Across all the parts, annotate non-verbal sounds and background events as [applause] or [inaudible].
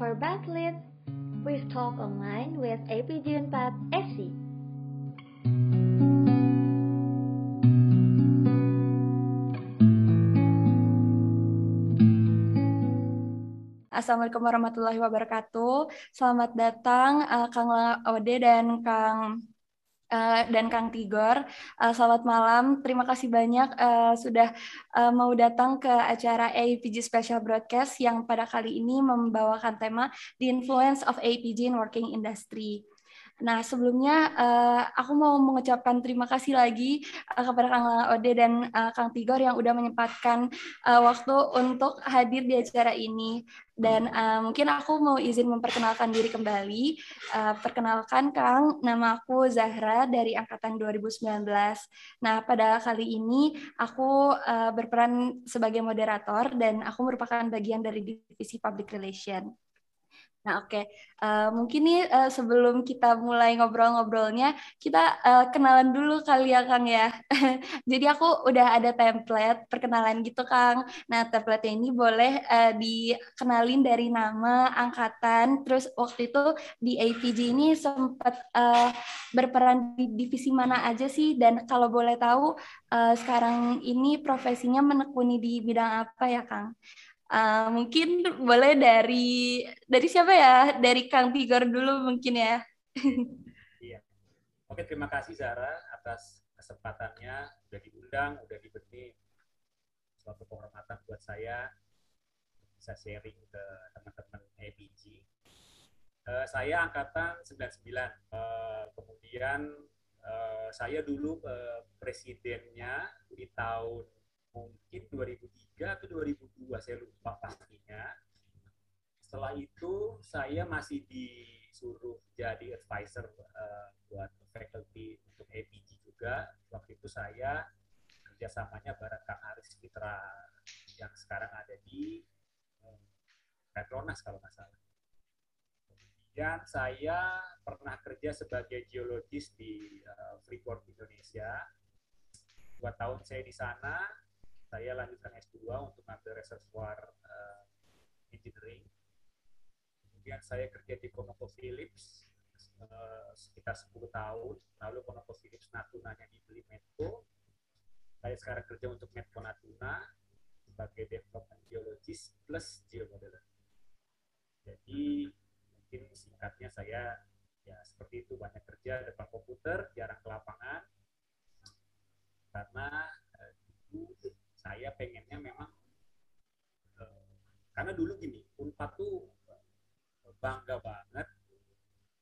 for Backlit, we talk online with APG 4 SC. Assalamualaikum warahmatullahi wabarakatuh. Selamat datang uh, Kang Ode dan Kang uh, dan Kang Tigor. Uh, selamat malam. Terima kasih banyak uh, sudah uh, mau datang ke acara APG Special Broadcast yang pada kali ini membawakan tema The Influence of APG in Working Industry. Nah, sebelumnya uh, aku mau mengucapkan terima kasih lagi uh, kepada Kang Ode dan uh, Kang Tigor yang udah menyempatkan uh, waktu untuk hadir di acara ini. Dan uh, mungkin aku mau izin memperkenalkan diri kembali. Uh, perkenalkan Kang, nama aku Zahra dari Angkatan 2019. Nah, pada kali ini aku uh, berperan sebagai moderator dan aku merupakan bagian dari Divisi Public Relation. Nah, oke. Okay. Uh, mungkin nih uh, sebelum kita mulai ngobrol-ngobrolnya, kita uh, kenalan dulu kali ya, Kang ya. [laughs] Jadi aku udah ada template perkenalan gitu, Kang. Nah, template ini boleh uh, dikenalin dari nama, angkatan, terus waktu itu di APG ini sempat uh, berperan di divisi mana aja sih? Dan kalau boleh tahu, uh, sekarang ini profesinya menekuni di bidang apa ya, Kang? Uh, mungkin boleh dari dari siapa ya? Dari Kang Tigor dulu mungkin ya. iya. Oke, terima kasih Zara atas kesempatannya udah diundang, udah diberi suatu kehormatan buat saya bisa sharing ke teman-teman APG. Uh, eh, saya angkatan 99. Uh, kemudian uh, saya dulu uh, presidennya di tahun mungkin 2003 atau 2002 saya lupa pastinya. Setelah itu saya masih disuruh jadi advisor uh, buat faculty untuk APG juga. Waktu itu saya kerjasamanya bareng Kang Haris Fitra yang sekarang ada di uh, Petronas kalau nggak salah. Kemudian saya pernah kerja sebagai geologis di uh, Freeport Indonesia. Dua tahun saya di sana saya lanjutkan S2 untuk ngambil reservoir uh, engineering. Kemudian saya kerja di ConocoPhillips uh, sekitar 10 tahun. Lalu ConocoPhillips Natunanya dibeli Medco. Saya sekarang kerja untuk Medco Natuna sebagai development geologist plus geomodeler. Jadi mungkin singkatnya saya ya seperti itu banyak kerja depan komputer, jarang ke lapangan karena uh, saya pengennya memang uh, karena dulu gini Unpad tuh bangga banget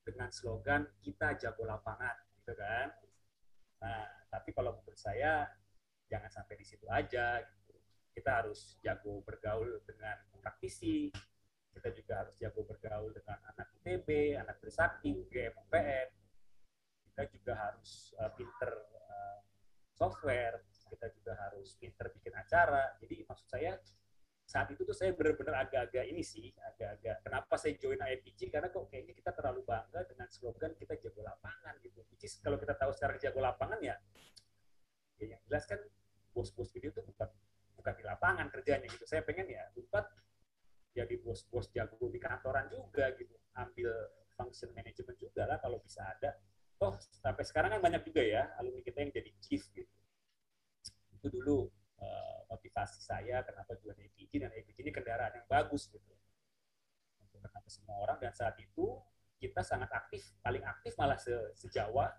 dengan slogan kita jago lapangan gitu kan nah tapi kalau menurut saya jangan sampai di situ aja gitu. kita harus jago bergaul dengan praktisi kita juga harus jago bergaul dengan anak ITB, anak Trisakti, UGM, UPN. Kita juga harus uh, pinter uh, software, kita juga harus pinter bikin acara. Jadi maksud saya saat itu tuh saya benar-benar agak-agak ini sih, agak-agak kenapa saya join IPG karena kok kayaknya kita terlalu bangga dengan slogan kita jago lapangan gitu. Which kalau kita tahu sekarang jago lapangan ya, ya yang jelas kan bos-bos video itu bukan bukan di lapangan kerjanya gitu. Saya pengen ya buat jadi bos-bos jago di kantoran juga gitu, ambil function management juga lah kalau bisa ada. Toh sampai sekarang kan banyak juga ya alumni kita yang jadi chief gitu itu dulu uh, motivasi saya kenapa jual LPG dan LPG ini kendaraan yang bagus gitu. Untuk kenapa semua orang dan saat itu kita sangat aktif paling aktif malah se sejawa.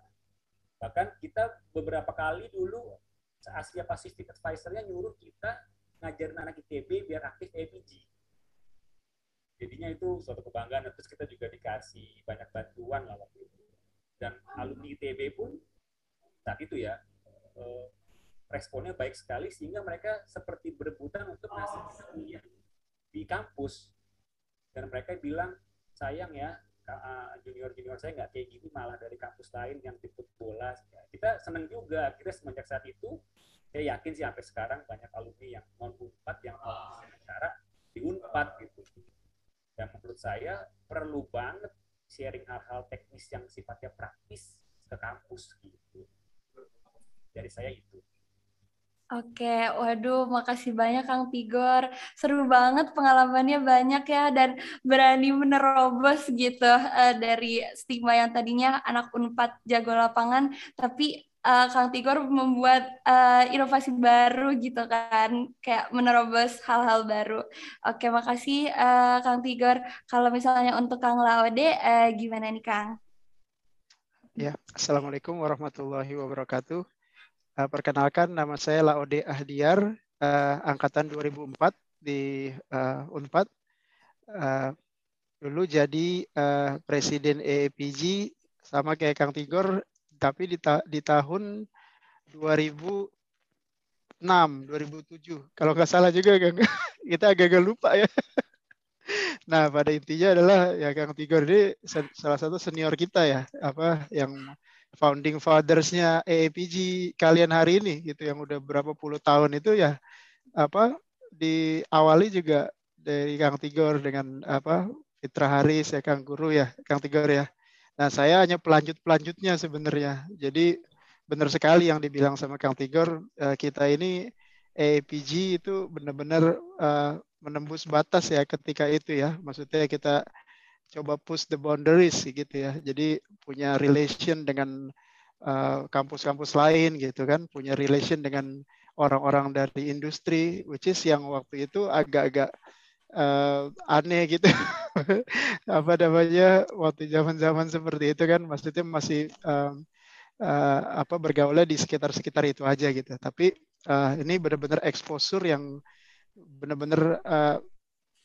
Bahkan kita beberapa kali dulu Asia Pacific Advisor-nya nyuruh kita ngajarin anak ITB biar aktif LPG jadinya itu suatu kebanggaan terus kita juga dikasih banyak bantuan lah waktu itu. Dan alumni ITB pun saat itu ya eh, responnya baik sekali sehingga mereka seperti berebutan untuk ngasih kuliah di kampus. Dan mereka bilang sayang ya junior junior saya nggak kayak gini malah dari kampus lain yang jemput bola. Kita seneng juga kita semenjak saat itu saya yakin sih sampai sekarang banyak alumni yang non unpad yang mau cara di unpad gitu. Dan menurut saya perlu banget sharing hal-hal teknis yang sifatnya praktis ke kampus gitu. Dari saya itu Oke, waduh, makasih banyak Kang Tigor. Seru banget pengalamannya banyak ya dan berani menerobos gitu uh, dari stigma yang tadinya anak Unpad jago lapangan, tapi uh, Kang Tigor membuat uh, inovasi baru gitu kan, kayak menerobos hal-hal baru. Oke, makasih uh, Kang Tigor. Kalau misalnya untuk Kang Laode, uh, gimana nih Kang? Ya, Assalamualaikum warahmatullahi wabarakatuh. Uh, perkenalkan, nama saya Laode Ahdiar, uh, angkatan 2004 di uh, Unpad. Uh, dulu jadi uh, presiden EAPG sama kayak Kang Tigor, tapi di, ta di tahun 2006, 2007. Kalau nggak salah juga, Kang. [laughs] kita agak-agak lupa ya. [laughs] nah, pada intinya adalah ya Kang Tigor ini salah satu senior kita ya, apa yang founding fathers-nya AAPG kalian hari ini gitu yang udah berapa puluh tahun itu ya apa diawali juga dari Kang Tigor dengan apa Fitra Haris ya Kang Guru ya Kang Tigor ya. Nah saya hanya pelanjut pelanjutnya sebenarnya. Jadi benar sekali yang dibilang sama Kang Tigor eh, kita ini AAPG itu benar-benar uh, menembus batas ya ketika itu ya. Maksudnya kita coba push the boundaries gitu ya. Jadi punya relation dengan uh, kampus-kampus uh, lain gitu kan, punya relation dengan orang-orang dari industri, which is yang waktu itu agak-agak uh, aneh gitu. [laughs] Apa namanya waktu zaman-zaman seperti itu kan, maksudnya masih um, uh, apa bergaulnya di sekitar-sekitar itu aja gitu. Tapi uh, ini benar-benar exposure yang benar-benar uh,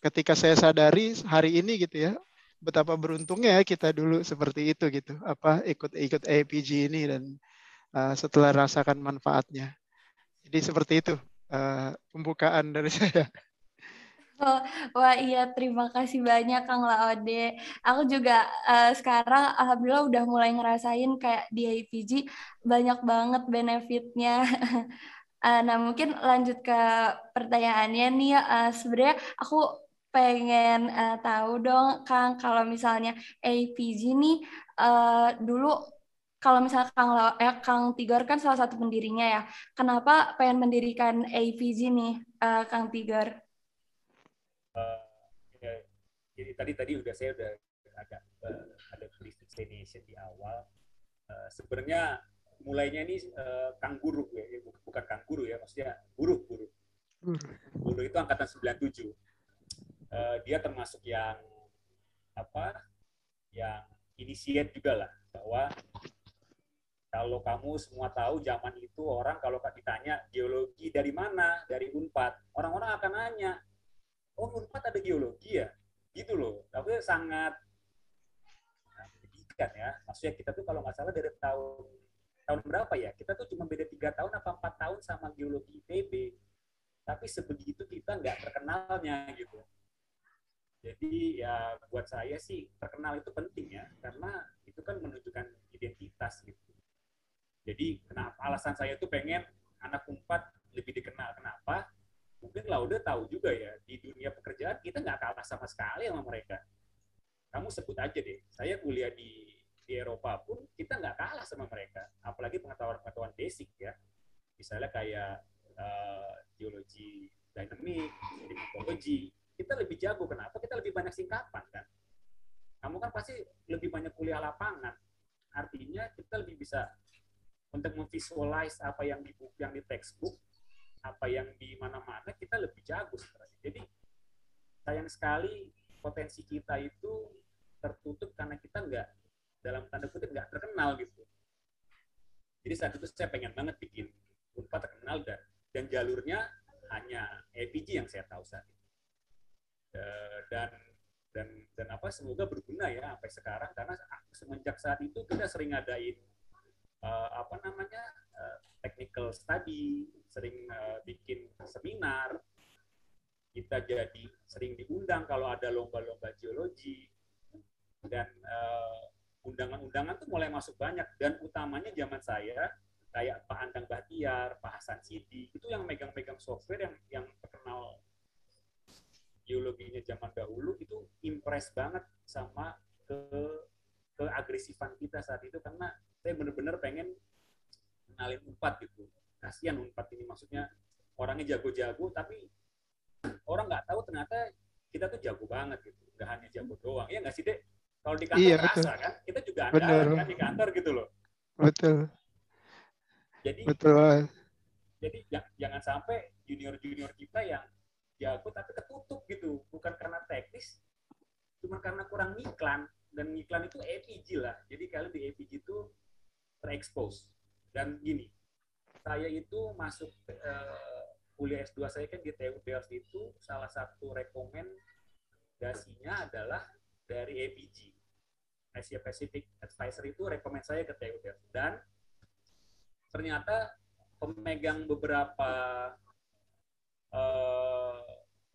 ketika saya sadari hari ini gitu ya betapa beruntungnya ya kita dulu seperti itu gitu apa ikut ikut APG ini dan uh, setelah rasakan manfaatnya jadi seperti itu uh, pembukaan dari [laughs] saya Oh, wah iya terima kasih banyak Kang Laode. Aku juga uh, sekarang alhamdulillah udah mulai ngerasain kayak di APG banyak banget benefitnya. uh, [laughs] nah mungkin lanjut ke pertanyaannya nih uh, sebenarnya aku pengen uh, tahu dong Kang kalau misalnya APG nih uh, dulu kalau misalnya Kang eh, Kang Tigor kan salah satu pendirinya ya. Kenapa pengen mendirikan APG nih uh, Kang Tigor? Uh, ya, jadi tadi tadi udah saya udah agak uh, ada brief explanation di awal. Uh, sebenarnya mulainya ini uh, Kang Guru ya, bukan Kang Guru ya, maksudnya guru guru. Guru itu angkatan 97 uh, dia termasuk yang apa yang inisiat juga lah bahwa kalau kamu semua tahu zaman itu orang kalau ditanya geologi dari mana? Dari Unpad. Orang-orang akan nanya oh Unpad ada geologi ya? Gitu loh. Tapi sangat nah, ya. Maksudnya kita tuh kalau nggak salah dari tahun tahun berapa ya? Kita tuh cuma beda tiga tahun apa empat tahun sama geologi ITB tapi sebegitu kita nggak terkenalnya gitu jadi ya buat saya sih terkenal itu penting ya, karena itu kan menunjukkan identitas gitu. Jadi kenapa alasan saya itu pengen anak umpat lebih dikenal. Kenapa? Mungkin Laude tahu juga ya, di dunia pekerjaan kita nggak kalah sama sekali sama mereka. Kamu sebut aja deh, saya kuliah di di Eropa pun kita nggak kalah sama mereka, apalagi pengetahuan-pengetahuan basic ya. Misalnya kayak uh, geologi dynamic, klimatologi, kita lebih jago. Kenapa? Kita lebih banyak singkatan kan. Kamu kan pasti lebih banyak kuliah lapangan. Artinya kita lebih bisa untuk memvisualize apa yang di buku, yang di textbook, apa yang di mana-mana, kita lebih jago sebenarnya. Jadi sayang sekali potensi kita itu tertutup karena kita nggak dalam tanda kutip nggak terkenal gitu. Jadi saat itu saya pengen banget bikin Unpad terkenal dan dan jalurnya hanya EPG yang saya tahu saat itu. Eh, dan dan dan apa semoga berguna ya sampai sekarang. Karena semenjak saat itu kita sering ngadain uh, apa namanya uh, technical study sering uh, bikin seminar. Kita jadi sering diundang kalau ada lomba-lomba geologi. Dan undangan-undangan tuh mulai masuk banyak. Dan utamanya zaman saya kayak Pak Andang Bahtiar, Pak Hasan Sidi itu yang megang-megang software yang yang terkenal geologinya zaman dahulu itu impress banget sama ke keagresifan kita saat itu karena saya benar-benar pengen kenalin Unpad gitu. Kasihan Unpad ini maksudnya orangnya jago-jago tapi orang nggak tahu ternyata kita tuh jago banget gitu. Nggak hanya jago doang. Ya nggak sih dek? Kalau di kantor Iya, kan kita juga ada kan di kantor gitu loh. Betul, jadi betul. jadi ja- jangan sampai junior-junior kita yang jago tapi ketutup gitu. Bukan karena teknis cuma karena kurang ngiklan. Dan ngiklan itu APG lah. Jadi kalian di APG itu terekspos dan gini saya itu masuk eh, kuliah S2 saya kan di TU Delft itu salah satu rekomendasinya adalah dari APG Asia Pacific Advisor itu rekomend saya ke TU Delft dan ternyata pemegang beberapa eh,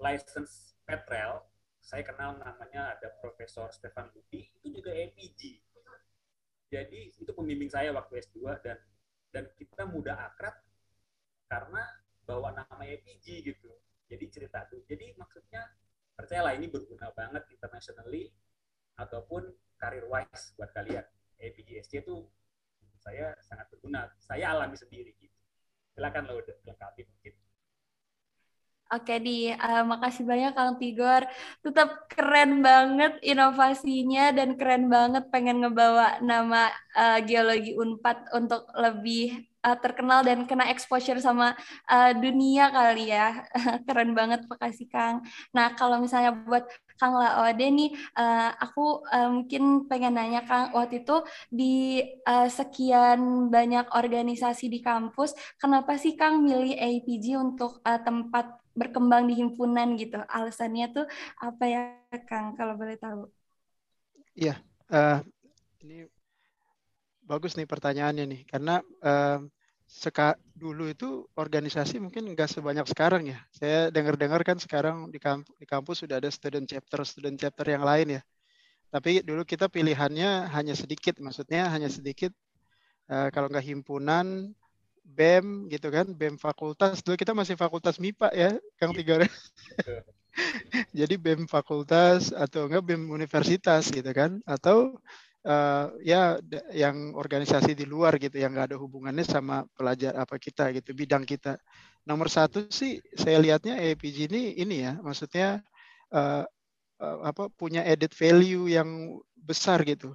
license Petrel, saya kenal namanya ada Profesor Stefan Ludi, itu juga APG. Jadi itu pembimbing saya waktu S2 dan dan kita mudah akrab karena bawa nama APG gitu. Jadi cerita tuh. Jadi maksudnya percayalah ini berguna banget internationally ataupun career wise buat kalian. APG SC itu saya sangat berguna. Saya alami sendiri gitu. Silakan lo udah lengkapi mungkin. Oke di, eh, makasih banyak Kang Tigor. Tetap keren banget inovasinya dan keren banget pengen ngebawa nama eh, geologi Unpad untuk lebih eh, terkenal dan kena exposure sama eh, dunia kali ya. [laughs] Keren banget, makasih Kang. Nah kalau misalnya buat Kang Laode nih, eh, aku eh, mungkin pengen nanya Kang, waktu itu di eh, sekian banyak organisasi di kampus, kenapa sih Kang milih APG untuk eh, tempat berkembang di himpunan gitu. Alasannya tuh apa ya, Kang, kalau boleh tahu? Eh, ini bagus nih pertanyaannya nih, karena eh, seka dulu itu organisasi mungkin nggak sebanyak sekarang ya. Saya dengar-dengar kan sekarang di kampus, di kampus sudah ada student chapter, student chapter yang lain ya. Tapi dulu kita pilihannya hanya sedikit, maksudnya hanya sedikit. Eh, kalau nggak himpunan, BEM gitu kan, BEM fakultas. Dulu kita masih fakultas MIPA ya, Kang Tigor. [laughs] Jadi BEM fakultas atau enggak BEM universitas gitu kan, atau eh, ya yang organisasi di luar gitu yang nggak ada hubungannya sama pelajar apa kita gitu bidang kita. Nomor satu sih saya lihatnya APG ini ini ya, maksudnya eh, eh, apa punya added value yang besar gitu.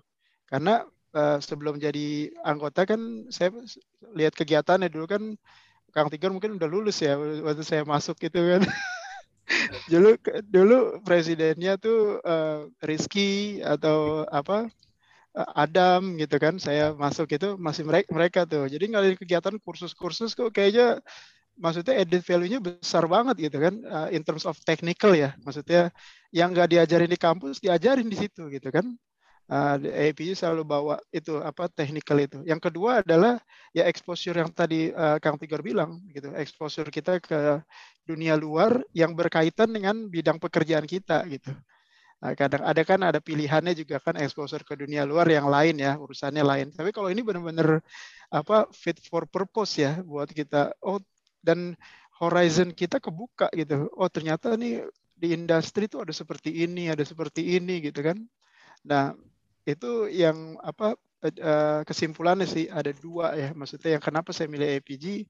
Karena eh, sebelum jadi anggota kan saya lihat kegiatannya dulu kan Kang Tigor mungkin udah lulus ya waktu saya masuk gitu kan. [laughs] dulu dulu presidennya tuh eh, Rizky atau apa Adam gitu kan saya masuk itu masih mereka mereka tuh jadi nggak kegiatan kursus-kursus kok kayaknya maksudnya added value-nya besar banget gitu kan eh, in terms of technical ya maksudnya yang nggak diajarin di kampus diajarin di situ gitu kan Uh, APU selalu bawa itu apa technical itu. Yang kedua adalah ya exposure yang tadi uh, Kang Tigor bilang gitu, exposure kita ke dunia luar yang berkaitan dengan bidang pekerjaan kita gitu. Nah, kadang ada kan ada pilihannya juga kan exposure ke dunia luar yang lain ya urusannya lain. Tapi kalau ini benar-benar apa fit for purpose ya buat kita. Oh dan horizon kita kebuka gitu. Oh ternyata nih di industri itu ada seperti ini, ada seperti ini gitu kan. Nah itu yang apa eh, kesimpulannya sih ada dua ya maksudnya yang kenapa saya milih APG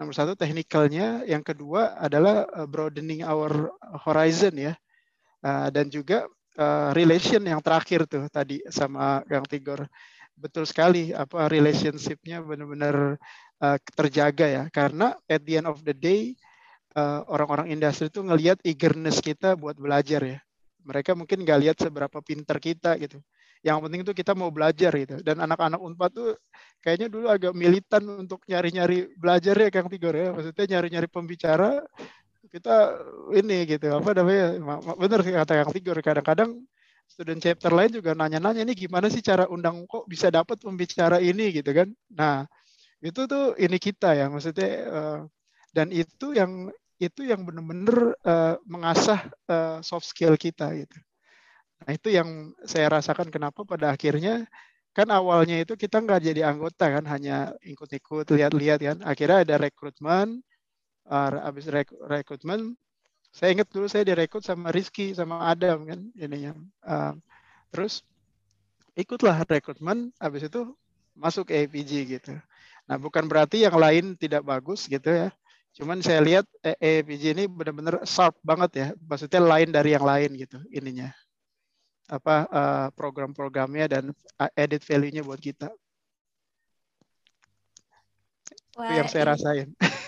nomor satu teknikalnya yang kedua adalah eh, broadening our horizon ya Uh, dan juga uh, relation yang terakhir tuh tadi sama Kang Tigor. Betul sekali apa relationshipnya benar-benar uh, terjaga ya. Karena at the end of the day uh, orang-orang industri itu ngelihat eagerness kita buat belajar ya. Mereka mungkin nggak lihat seberapa pinter kita gitu. Yang penting itu kita mau belajar gitu. Dan anak-anak unpad tuh kayaknya dulu agak militan untuk nyari-nyari belajar ya Kang Tigor ya. Maksudnya nyari-nyari pembicara kita ini gitu apa namanya benar sih kata Kang Tigor kadang-kadang student chapter lain juga nanya-nanya ini gimana sih cara undang kok bisa dapat pembicara ini? Gitu kan. Nah itu tuh ini kita ya maksudnya uh, dan itu yang itu yang benar-benar uh, mengasah uh, soft skill kita gitu. Nah itu yang saya rasakan kenapa pada akhirnya kan awalnya itu kita nggak jadi anggota kan hanya ikut-ikut lihat-lihat kan. Akhirnya ada rekrutmen uh, habis rek rekrutmen saya ingat dulu saya direkrut sama Rizky sama Adam kan ininya uh, terus ikutlah rekrutmen habis itu masuk APG gitu nah bukan berarti yang lain tidak bagus gitu ya Cuman saya lihat APG ini benar-benar sharp banget ya, maksudnya lain dari yang lain gitu ininya. Apa uh, program-programnya dan edit value-nya buat kita. Wah, Itu yang saya rasain. [laughs]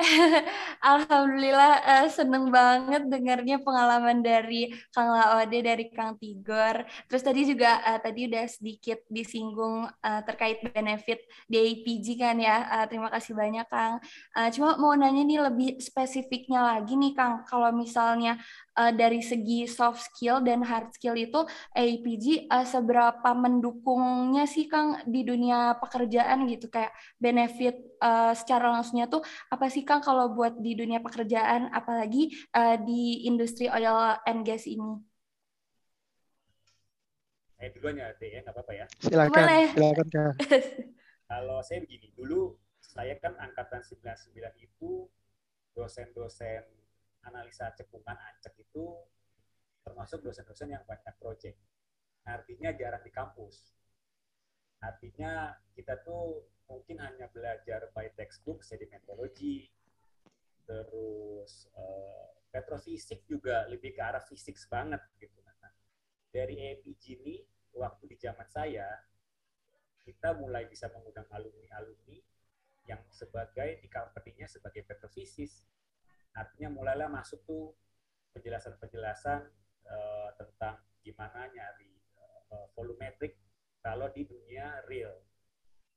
[laughs] Alhamdulillah uh, seneng banget dengarnya pengalaman dari Kang Laode, dari Kang Tigor. Terus tadi juga uh, tadi udah sedikit disinggung uh, terkait benefit DIPG kan ya. Uh, terima kasih banyak Kang. Uh, cuma mau nanya nih lebih spesifiknya lagi nih Kang. Kalau misalnya uh, dari segi soft skill dan hard skill itu AIPG uh, seberapa mendukungnya sih Kang di dunia pekerjaan gitu kayak benefit uh, secara langsungnya tuh apa sih Kang kalau buat di dunia pekerjaan apalagi uh, di industri oil and gas ini? Saya duluan ya, Teh, ya, nggak apa-apa ya. Silakan, Boleh. silakan Kang. [laughs] kalau saya begini, dulu saya kan angkatan 99 itu dosen-dosen analisa cekungan ancek itu termasuk dosen-dosen yang banyak proyek. Artinya jarang di kampus. Artinya kita tuh mungkin hanya belajar by textbook sedimentologi, terus uh, petrofisik juga lebih ke arah fisik banget gitu. Nah, dari EPG ini waktu di zaman saya kita mulai bisa mengundang alumni-alumni yang sebagai di sebagai petrofisis. Artinya mulailah masuk tuh penjelasan-penjelasan uh, tentang gimana nyari uh, volumetric kalau di dunia real.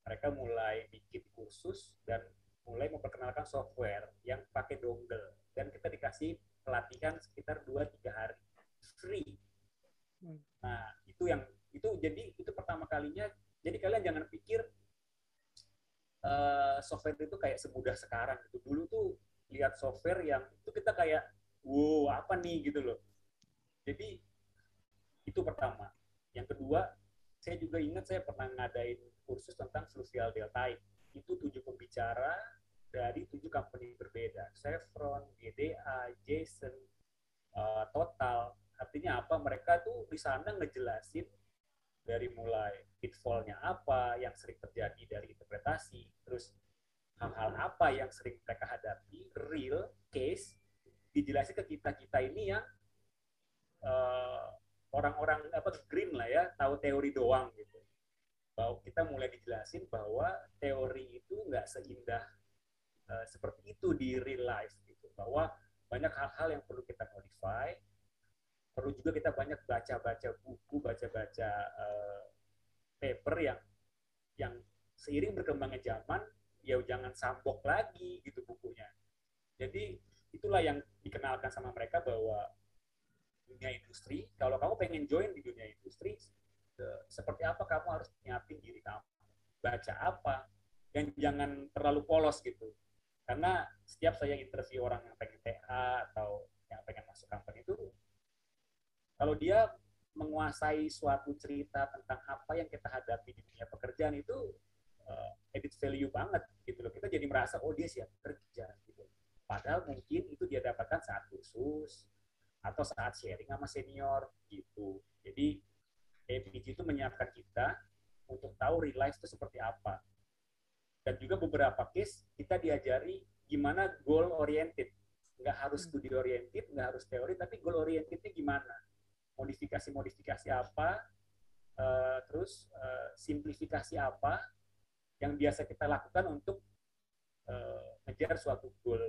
Mereka mulai bikin kursus dan mulai memperkenalkan software yang pakai dongle dan kita dikasih pelatihan sekitar 2-3 hari free. Hmm. Nah, itu yang itu jadi itu pertama kalinya jadi kalian jangan pikir uh, software itu kayak semudah sekarang gitu. Dulu tuh lihat software yang itu kita kayak wow apa nih gitu loh. Jadi itu pertama. Yang kedua, saya juga ingat saya pernah ngadain kursus tentang fluvial deltaic itu tujuh pembicara dari tujuh company berbeda. Chevron, GDA, Jason, uh, Total. Artinya apa? Mereka tuh di sana ngejelasin dari mulai pitfallnya apa yang sering terjadi dari interpretasi, terus hal-hal apa yang sering mereka hadapi, real case, dijelasin ke kita kita ini yang uh, orang-orang apa green lah ya, tahu teori doang gitu. Bahwa kita mulai dijelasin bahwa teori itu nggak seindah uh, seperti itu di real life gitu. Bahwa banyak hal-hal yang perlu kita modify perlu juga kita banyak baca-baca buku baca-baca uh, paper yang yang seiring berkembangnya zaman ya jangan sambok lagi gitu bukunya. Jadi itulah yang dikenalkan sama mereka bahwa dunia industri kalau kamu pengen join di dunia industri seperti apa kamu harus nyiapin diri kamu. Baca apa dan jangan terlalu polos gitu. Karena setiap saya interview orang yang pengen TA atau yang pengen masuk company itu kalau dia menguasai suatu cerita tentang apa yang kita hadapi di dunia pekerjaan itu uh, edit value banget gitu loh kita jadi merasa oh dia siap kerja gitu padahal mungkin itu dia dapatkan saat kursus atau saat sharing sama senior gitu jadi APG itu menyiapkan kita untuk tahu real life itu seperti apa. Dan juga beberapa case kita diajari gimana goal oriented. Nggak harus hmm. studi oriented, nggak harus teori, tapi goal orientednya gimana. Modifikasi-modifikasi apa, uh, terus uh, simplifikasi apa yang biasa kita lakukan untuk uh, ngejar suatu goal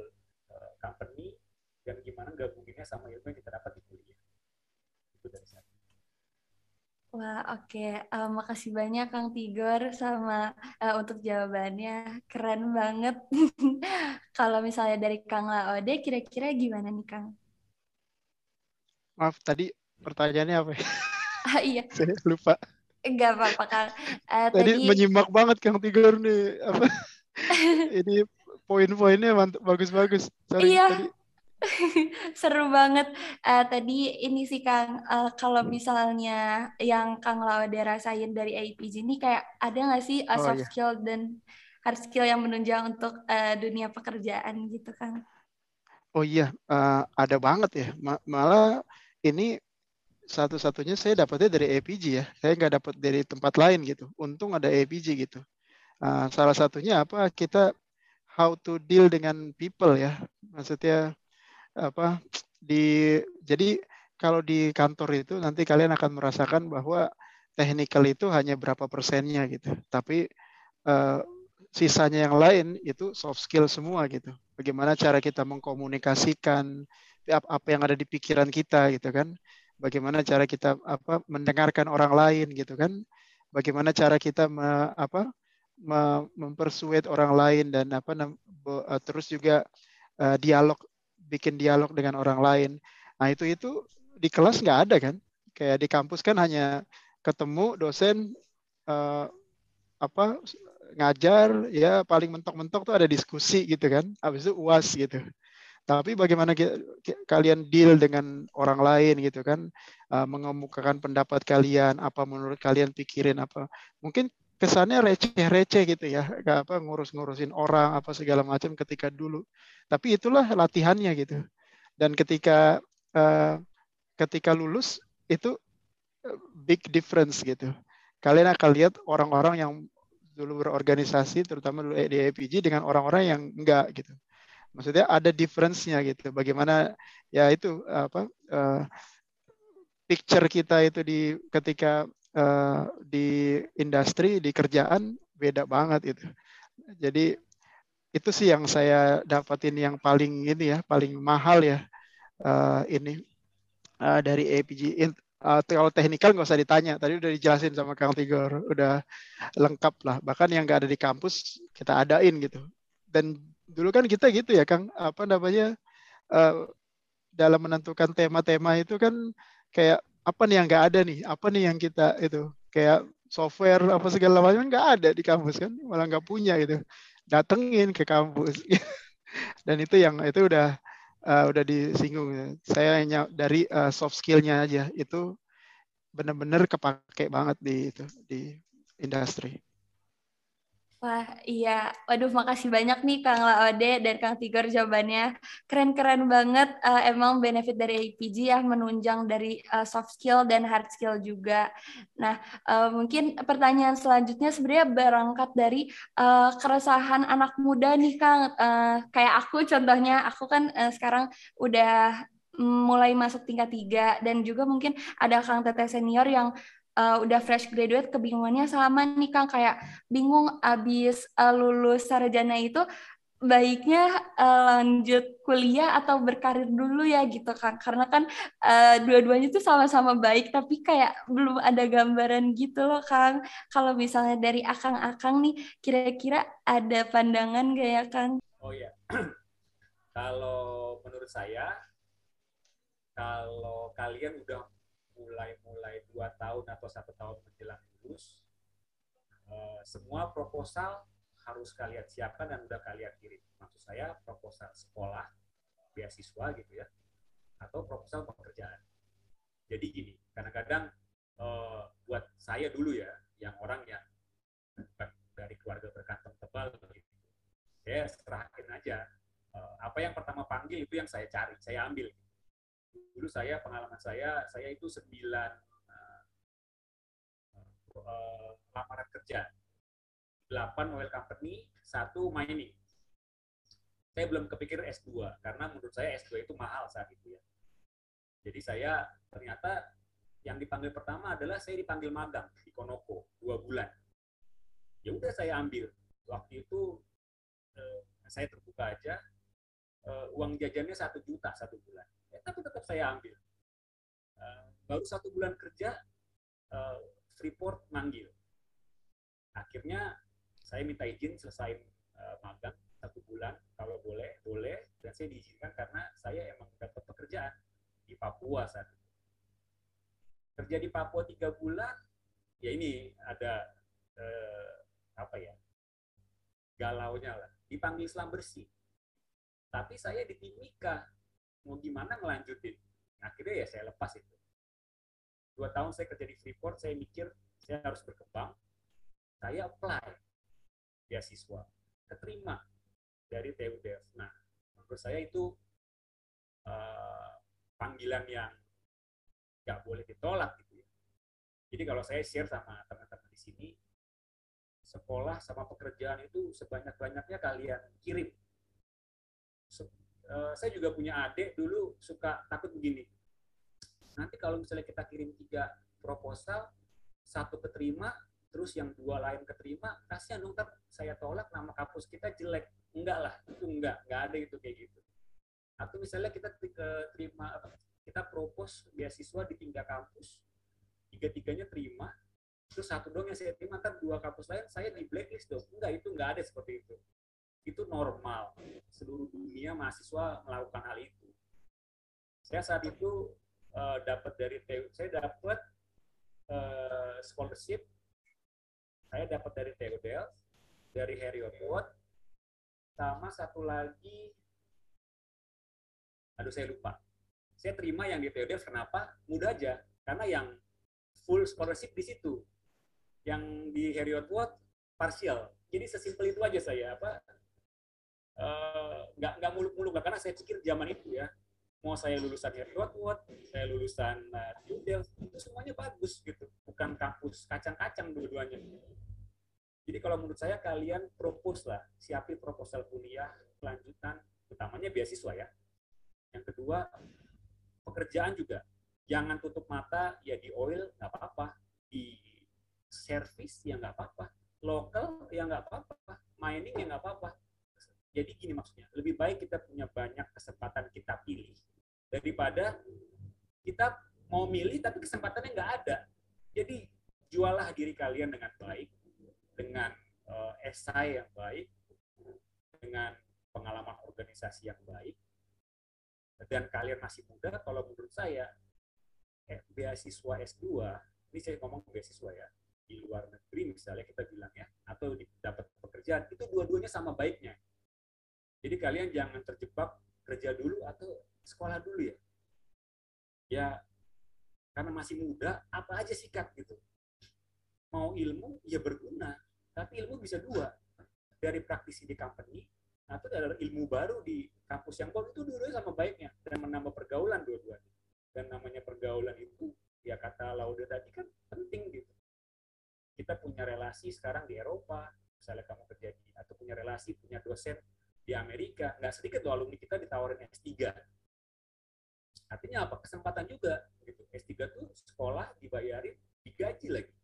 uh, company dan gimana gabunginnya sama ilmu yang kita dapat di kuliah. Itu dari saya. Wah, oke. Okay. Uh, makasih banyak Kang Tigor sama uh, untuk jawabannya. Keren banget. [laughs] Kalau misalnya dari Kang Laode, kira-kira gimana nih Kang? Maaf, tadi pertanyaannya apa ya? Ah, iya. [laughs] Saya lupa. Enggak apa-apa Kang. Uh, tadi, tadi menyimak banget Kang Tigor nih. Apa? [laughs] Ini poin-poinnya bagus-bagus. iya. Tadi [laughs] Seru banget. Uh, tadi ini sih Kang, uh, kalau misalnya yang Kang Laude rasain dari APG ini kayak ada nggak sih uh, soft oh, iya. skill dan hard skill yang menunjang untuk uh, dunia pekerjaan gitu Kang? Oh iya, uh, ada banget ya. Ma malah ini satu-satunya saya dapatnya dari APG ya. Saya nggak dapat dari tempat lain gitu. Untung ada APG gitu. Uh, salah satunya apa? Kita how to deal dengan people ya. Maksudnya apa di jadi kalau di kantor itu nanti kalian akan merasakan bahwa technical itu hanya berapa persennya gitu. Tapi uh, sisanya yang lain itu soft skill semua gitu. Bagaimana cara kita mengkomunikasikan apa yang ada di pikiran kita gitu kan. Bagaimana cara kita apa mendengarkan orang lain gitu kan. Bagaimana cara kita me, apa mempersuade orang lain dan apa uh, terus juga uh, dialog bikin dialog dengan orang lain. Nah itu itu di kelas nggak ada kan? Kayak di kampus kan hanya ketemu dosen uh, apa ngajar ya paling mentok-mentok tuh ada diskusi gitu kan habis itu uas gitu tapi bagaimana kalian deal dengan orang lain gitu kan? Uh, mengemukakan pendapat kalian apa menurut kalian pikirin apa? Mungkin kesannya receh-receh gitu ya [laughs] gak apa ngurus-ngurusin orang apa segala macam ketika dulu. Tapi itulah latihannya gitu. Dan ketika uh, ketika lulus itu eh, big difference gitu. Kalian akan lihat orang-orang yang dulu berorganisasi terutama dulu di APG dengan orang-orang yang enggak gitu. Maksudnya ada difference-nya gitu. Bagaimana ya itu apa uh, picture kita itu di ketika uh, di industri di kerjaan beda banget itu. Jadi itu sih yang saya dapatin yang paling ini ya paling mahal ya uh, ini uh, dari APG uh, kalau teknikal nggak usah ditanya tadi udah dijelasin sama Kang Tigor udah lengkap lah bahkan yang nggak ada di kampus kita adain gitu dan dulu kan kita gitu ya Kang. Apa namanya uh, dalam menentukan tema-tema itu kan kayak apa nih yang nggak ada nih? Apa nih yang kita itu? Kayak software apa segala macam nggak ada di kampus kan. Malah nggak punya gitu. Datengin ke kampus. [laughs] Dan itu yang itu udah uh, udah disinggung. Saya hanya dari uh, soft skillnya aja. Itu benar-benar kepake banget di itu di industri. Wah, iya. Waduh, makasih banyak nih Kang Laode dan Kang Tigor jawabannya. Keren-keren banget. Uh, emang benefit dari APG ya menunjang dari uh, soft skill dan hard skill juga. Nah, uh, mungkin pertanyaan selanjutnya sebenarnya berangkat dari uh, keresahan anak muda nih Kang. Uh, kayak aku contohnya, aku kan uh, sekarang udah mulai masuk tingkat tiga dan juga mungkin ada Kang Teteh senior yang uh, udah fresh graduate kebingungannya sama nih Kang. Kayak bingung abis uh, lulus sarjana itu baiknya uh, lanjut kuliah atau berkarir dulu ya gitu kan karena kan uh, dua-duanya tuh sama-sama baik tapi kayak belum ada gambaran gitu loh Kang. Kalau misalnya dari akang-akang nih kira-kira ada pandangan gak ya Kang? Oh ya [clears throat] kalau menurut saya kalau kalian udah mulai-mulai dua tahun atau satu tahun menjelang lulus, uh, semua proposal harus kalian siapkan dan udah kalian kirim. Maksud saya proposal sekolah, beasiswa gitu ya, atau proposal pekerjaan. Jadi gini, kadang-kadang uh, buat saya dulu ya, yang orang yang dari keluarga berkantong tebal gitu, saya serahin aja. Uh, apa yang pertama panggil itu yang saya cari, saya ambil. Gitu dulu saya pengalaman saya saya itu sembilan uh, uh, lamaran kerja. Delapan oil company satu mining. Saya belum kepikir S2 karena menurut saya S2 itu mahal saat itu ya. Jadi saya ternyata yang dipanggil pertama adalah saya dipanggil magang di Konoko dua bulan. Ya udah saya ambil. Waktu itu uh, saya terbuka aja uh, uang jajannya satu juta satu bulan ya, tapi tetap saya ambil. Uh, baru satu bulan kerja, uh, Freeport manggil. Akhirnya saya minta izin selesai uh, magang satu bulan, kalau boleh, boleh, dan saya diizinkan karena saya emang dapat pekerjaan di Papua saat itu. Kerja di Papua tiga bulan, ya ini ada uh, apa ya, galaunya lah. Dipanggil Islam bersih. Tapi saya di Timika, mau gimana ngelanjutin? Akhirnya ya saya lepas itu. Dua tahun saya kerja di Freeport saya mikir saya harus berkembang. Saya apply beasiswa keterima dari TUDF nah menurut saya itu uh, panggilan yang nggak boleh ditolak gitu ya. Jadi kalau saya share sama teman-teman di sini sekolah sama pekerjaan itu sebanyak-banyaknya kalian kirim. Eh, saya juga punya adik dulu suka takut begini. Nanti kalau misalnya kita kirim tiga proposal, satu keterima, terus yang dua lain keterima, kasihan dong saya tolak nama kampus kita jelek. Enggak lah, itu enggak, enggak ada itu kayak gitu. Atau misalnya kita terima kita propose beasiswa di tiga kampus, tiga-tiganya terima, terus satu dong yang saya terima kan dua kampus lain saya di blacklist dong enggak itu enggak ada seperti itu itu normal. Seluruh dunia mahasiswa melakukan hal itu. Saya saat itu uh, dapat dari saya dapat uh, scholarship. Saya dapat dari Theodel dari Harry Watt sama satu lagi aduh saya lupa. Saya terima yang di Theodel kenapa? Mudah aja karena yang full scholarship di situ. Yang di Harriet Watt parsial. Jadi sesimpel itu aja saya apa nggak uh, nggak muluk-muluk karena saya pikir zaman itu ya mau saya lulusan Harriet Watt, saya lulusan uh, itu semuanya bagus gitu, bukan kampus kacang-kacang dua-duanya. Jadi kalau menurut saya kalian propose lah, siapin proposal kuliah kelanjutan, utamanya beasiswa ya. Yang kedua, pekerjaan juga. Jangan tutup mata, ya di oil nggak apa-apa, di service ya nggak apa-apa lokal ya nggak apa-apa mining ya nggak apa-apa jadi gini maksudnya lebih baik kita punya banyak kesempatan kita pilih daripada kita mau milih tapi kesempatannya nggak ada. Jadi jualah diri kalian dengan baik dengan uh, esai yang baik dengan pengalaman organisasi yang baik dan kalian masih muda kalau menurut saya eh, beasiswa S2 ini saya ngomong beasiswa ya di luar negeri misalnya kita bilang ya atau dapat pekerjaan itu dua-duanya sama baiknya jadi kalian jangan terjebak kerja dulu atau sekolah dulu ya. Ya karena masih muda apa aja sikat gitu. Mau ilmu ya berguna tapi ilmu bisa dua. Dari praktisi di company atau dari ilmu baru di kampus yang baru itu dua-duanya sama baiknya. Dan menambah pergaulan dua-duanya. Dan namanya pergaulan itu ya kata Laude tadi kan penting gitu. Kita punya relasi sekarang di Eropa, misalnya kamu kerja di, atau punya relasi, punya dosen di Amerika, nggak sedikit loh alumni kita ditawarin S3. Artinya apa? Kesempatan juga. Gitu. S3 tuh sekolah dibayarin, digaji lagi.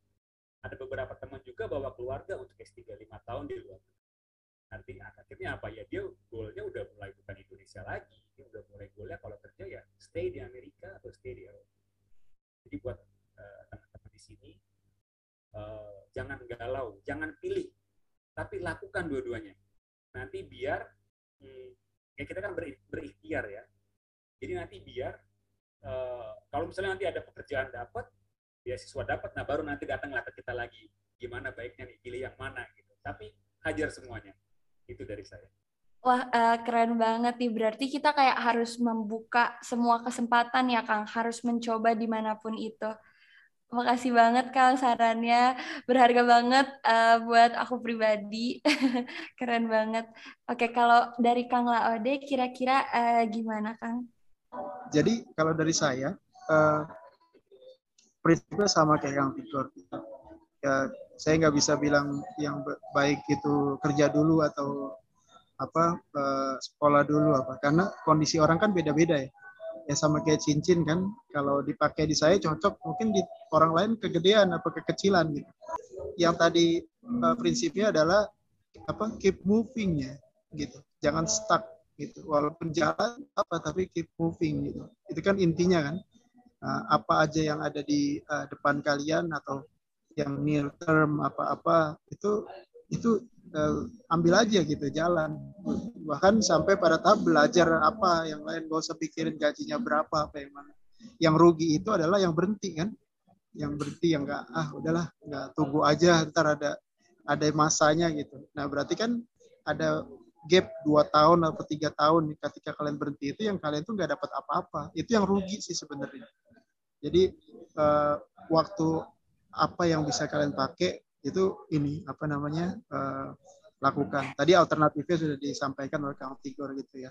Ada beberapa teman juga bawa keluarga untuk S3 lima tahun di luar. Nanti akhirnya apa ya? Dia goalnya udah mulai bukan Indonesia lagi. Dia udah mulai goalnya kalau kerja ya stay di Amerika atau stay di Eropa. Jadi buat uh, teman-teman di sini, uh, jangan galau, jangan pilih, tapi lakukan dua-duanya. Nanti biar, hmm, ya kita kan ber, berikhtiar ya. Jadi nanti biar, uh, kalau misalnya nanti ada pekerjaan dapat, beasiswa dapat, nah baru nanti datanglah ke kita lagi, gimana baiknya nih, pilih yang mana gitu. Tapi hajar semuanya. Itu dari saya. Wah, uh, keren banget nih. Berarti kita kayak harus membuka semua kesempatan ya, Kang. Harus mencoba di mana pun itu. Makasih banget Kang sarannya, berharga banget uh, buat aku pribadi, [laughs] keren banget. Oke, kalau dari Kang Laode, kira-kira uh, gimana Kang? Jadi kalau dari saya, uh, prinsipnya sama kayak Kang Victor. Ya, saya nggak bisa bilang yang baik itu kerja dulu atau apa uh, sekolah dulu apa, karena kondisi orang kan beda-beda ya ya sama kayak cincin kan. Kalau dipakai di saya cocok mungkin di orang lain kegedean apa kekecilan gitu. Yang tadi uh, prinsipnya adalah apa keep moving ya gitu. Jangan stuck gitu. Walaupun jalan apa tapi keep moving gitu. Itu kan intinya kan. Uh, apa aja yang ada di uh, depan kalian atau yang near term apa-apa itu itu uh, ambil aja gitu jalan. Bahkan sampai pada tahap belajar apa yang lain gak usah pikirin gajinya berapa apa yang mana. Yang rugi itu adalah yang berhenti kan? Yang berhenti yang enggak ah udahlah nggak tunggu aja ntar ada ada masanya gitu. Nah berarti kan ada gap dua tahun atau tiga tahun ketika kalian berhenti itu yang kalian tuh nggak dapat apa-apa. Itu yang rugi sih sebenarnya. Jadi uh, waktu apa yang bisa kalian pakai itu ini apa namanya uh, lakukan. Tadi alternatifnya sudah disampaikan oleh Kang Tigor gitu ya.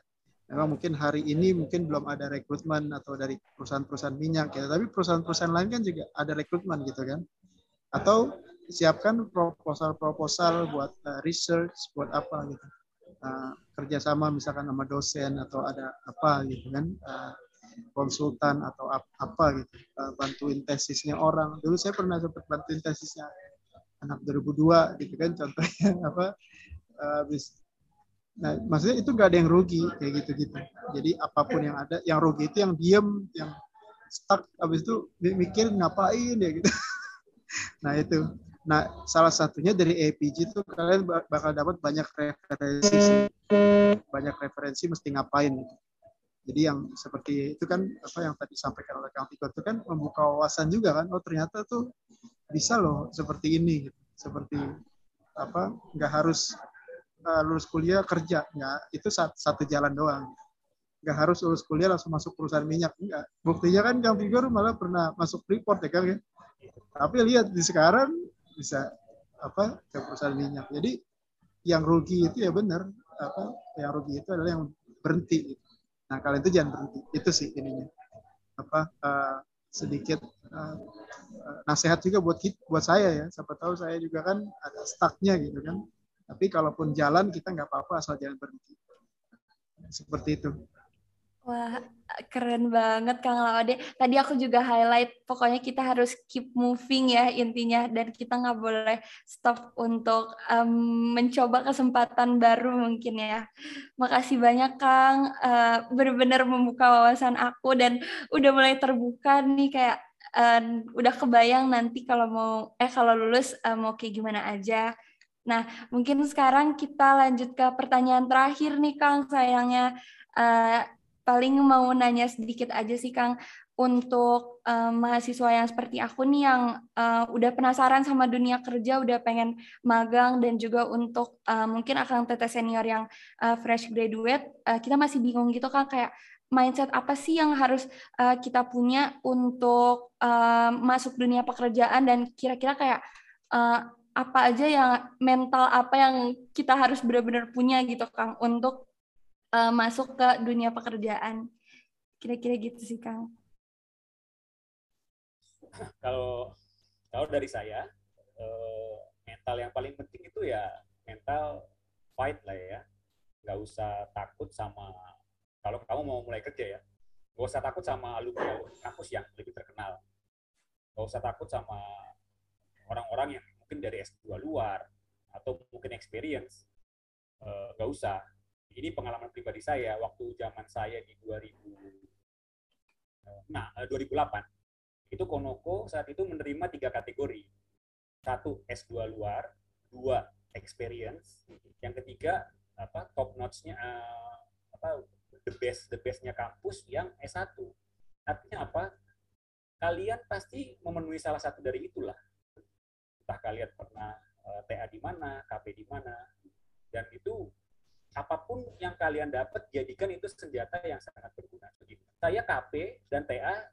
Memang mungkin hari ini mungkin belum ada rekrutmen atau dari perusahaan-perusahaan minyak ya, tapi perusahaan-perusahaan lain kan juga ada rekrutmen gitu kan. Atau siapkan proposal-proposal buat uh, research, buat apa gitu. Uh, kerjasama misalkan sama dosen atau ada apa gitu kan, uh, konsultan atau ap apa gitu, uh, bantuin tesisnya orang. Dulu saya pernah sempat bantuin tesisnya anak 2002 gitu kan, contohnya [laughs] apa, habis Nah, maksudnya itu gak ada yang rugi kayak gitu-gitu. Jadi apa pun yang ada, yang rugi itu yang diem, yang stuck, habis itu mikir ngapain ya gitu. [laughs] nah itu. Nah, salah satunya dari APG itu kalian bakal dapat banyak referensi, banyak referensi mesti ngapain. Jadi yang seperti itu kan apa yang tadi sampaikan oleh Kang Tiko itu kan membuka wawasan juga kan. Oh ternyata tuh bisa loh seperti ini, gitu. seperti apa nggak harus uh, lulus kuliah kerja nggak. Itu satu, jalan doang. Nggak harus lulus kuliah langsung masuk perusahaan minyak enggak buktinya kan Kang Figur malah pernah masuk Freeport ya Kang ya. Tapi lihat di sekarang bisa apa ke perusahaan minyak. Jadi yang rugi itu ya benar apa yang rugi itu adalah yang berhenti nah kalian itu jangan berhenti itu sih ininya apa uh, sedikit uh, nasihat juga buat kita, buat saya ya siapa tahu saya juga kan ada stucknya gitu kan tapi kalaupun jalan kita nggak apa-apa asal jangan berhenti. Seperti itu. Wah, keren banget Kang Laode. Tadi aku juga highlight, pokoknya kita harus keep moving ya intinya, dan kita nggak boleh stop untuk um, mencoba kesempatan baru mungkin ya. Makasih banyak Kang, uh, benar-benar membuka wawasan aku dan udah mulai terbuka nih kayak uh, udah kebayang nanti kalau mau eh kalau lulus uh, mau kayak gimana aja Nah, mungkin sekarang kita lanjut ke pertanyaan terakhir nih, Kang. Sayangnya uh, paling mau nanya sedikit aja sih, Kang, untuk uh, mahasiswa yang seperti aku nih yang uh, udah penasaran sama dunia kerja, udah pengen magang dan juga untuk uh, mungkin akan tetes senior yang uh, fresh graduate, uh, kita masih bingung gitu, Kang, kayak mindset apa sih yang harus uh, kita punya untuk uh, masuk dunia pekerjaan dan kira-kira kayak uh, apa aja yang mental apa yang kita harus benar-benar punya gitu Kang untuk uh, masuk ke dunia pekerjaan. Kira-kira gitu sih Kang. Kalau kalau dari saya uh, mental yang paling penting itu ya mental fight lah ya. Nggak usah takut sama kalau kamu mau mulai kerja ya. Nggak usah takut sama alumni kampus yang lebih terkenal. Nggak usah takut sama orang-orang yang mungkin dari S2 luar atau mungkin experience uh, gak usah ini pengalaman pribadi saya waktu zaman saya di 2000 uh, nah 2008 eh, itu Konoko saat itu menerima tiga kategori. Satu S2 luar dua experience yang ketiga apa top notch-nya uh, apa the best the bestnya kampus yang S1 artinya apa? Kalian pasti memenuhi salah satu dari itulah. Entah kalian pernah uh, eh, TA di mana, KP di mana, dan itu apa pun yang kalian dapat jadikan itu senjata yang sangat berguna. Saya KP dan TA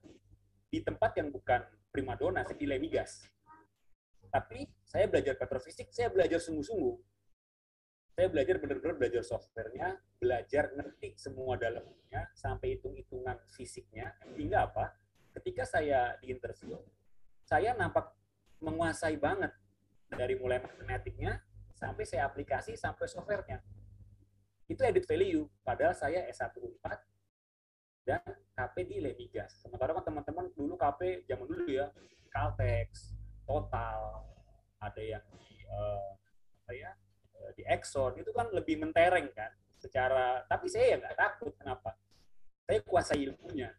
di tempat yang bukan primadona, saya di Lemigas. Tapi saya belajar petrofisik, saya belajar sungguh-sungguh. Saya belajar benar-benar belajar softwarenya, belajar ngerti semua dalamnya, sampai hitung-hitungan fisiknya. Hingga apa? Ketika saya di interview, saya nampak menguasai banget dari mulai matematiknya sampai saya aplikasi sampai softwarenya. Itu edit value, padahal saya S1 4 dan KP di Lemigas. Sementara kan teman-teman dulu KP zaman dulu ya, Caltex, Total, ada yang di uh, apa ya, uh, di Exxon itu kan lebih mentereng kan secara tapi saya ya nggak takut. Kenapa? Saya kuasai ilmunya.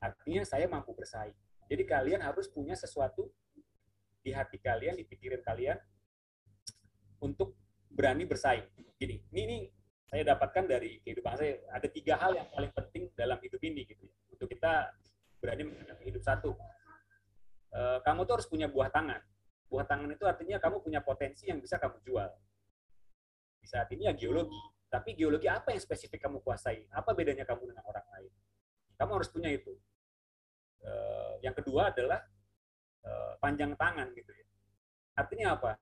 Artinya saya mampu bersaing. Jadi kalian harus punya sesuatu di hati kalian, di pikiran kalian untuk berani bersaing. Gini, ini, ini saya dapatkan dari kehidupan saya ada tiga hal yang paling penting dalam hidup ini gitu ya. Untuk kita berani menghadapi hidup satu. E, kamu tuh harus punya buah tangan. Buah tangan itu artinya kamu punya potensi yang bisa kamu jual. Di saat ini ya geologi. Tapi geologi apa yang spesifik kamu kuasai? Apa bedanya kamu dengan orang lain? Kamu harus punya itu. E, yang kedua adalah Eh, panjang tangan gitu ya. Artinya apa?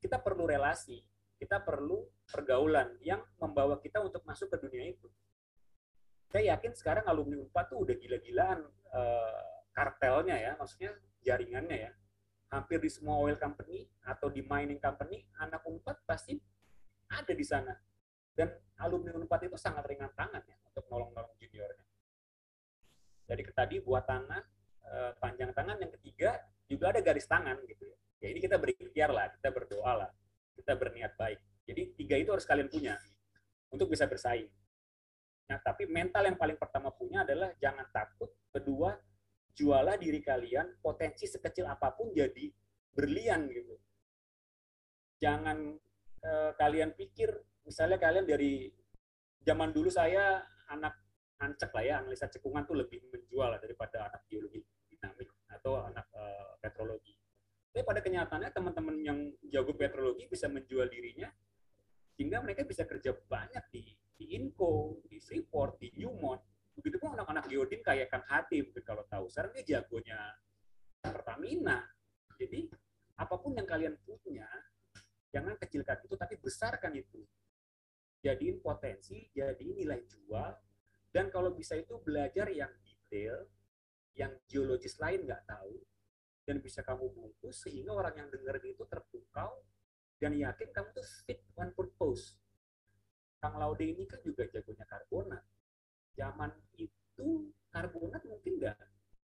Kita perlu relasi, kita perlu pergaulan yang membawa kita untuk masuk ke dunia itu. Saya yakin sekarang alumni UNPAD tuh udah gila-gilaan uh, kartelnya ya, maksudnya jaringannya ya. Hampir di semua oil company atau di mining company, anak Unpad pasti ada di sana. Dan alumni Unpad itu sangat ringan tangan ya untuk nolong-nolong juniornya. Jadi tadi buat tangan, eh, panjang tangan, yang ketiga juga ada garis tangan gitu ya. Ya ini kita berikhtiar lah, kita berdoa lah, kita berniat baik. Jadi tiga itu harus kalian punya untuk bisa bersaing. Nah, tapi mental yang paling pertama punya adalah jangan takut. Kedua, jualah diri kalian potensi sekecil apa pun jadi berlian gitu. Jangan eh, kalian pikir misalnya kalian dari zaman dulu saya anak ancek lah ya, analisa cekungan tuh lebih menjual daripada anak biologi dinamik atau anak uh, petrologi. Tapi pada kenyataannya teman-teman yang jago petrologi bisa menjual dirinya sehingga mereka bisa kerja banyak di di Inco, di Freeport, di Newmont. Begitu pun anak-anak geodin kayak Kang Hati mungkin kalau tahu. Sekarang dia jagonya Pertamina. Jadi apa pun yang kalian punya, jangan kecilkan itu tapi besarkan itu. Jadiin potensi, jadiin nilai jual, dan kalau bisa itu belajar yang detail, yang geologis lain nggak tahu, dan bisa kamu bungkus sehingga orang yang dengar itu terpukau dan yakin kamu tuh fit one purpose. Kang Laude ini kan juga jagonya karbonat. Zaman itu karbonat mungkin nggak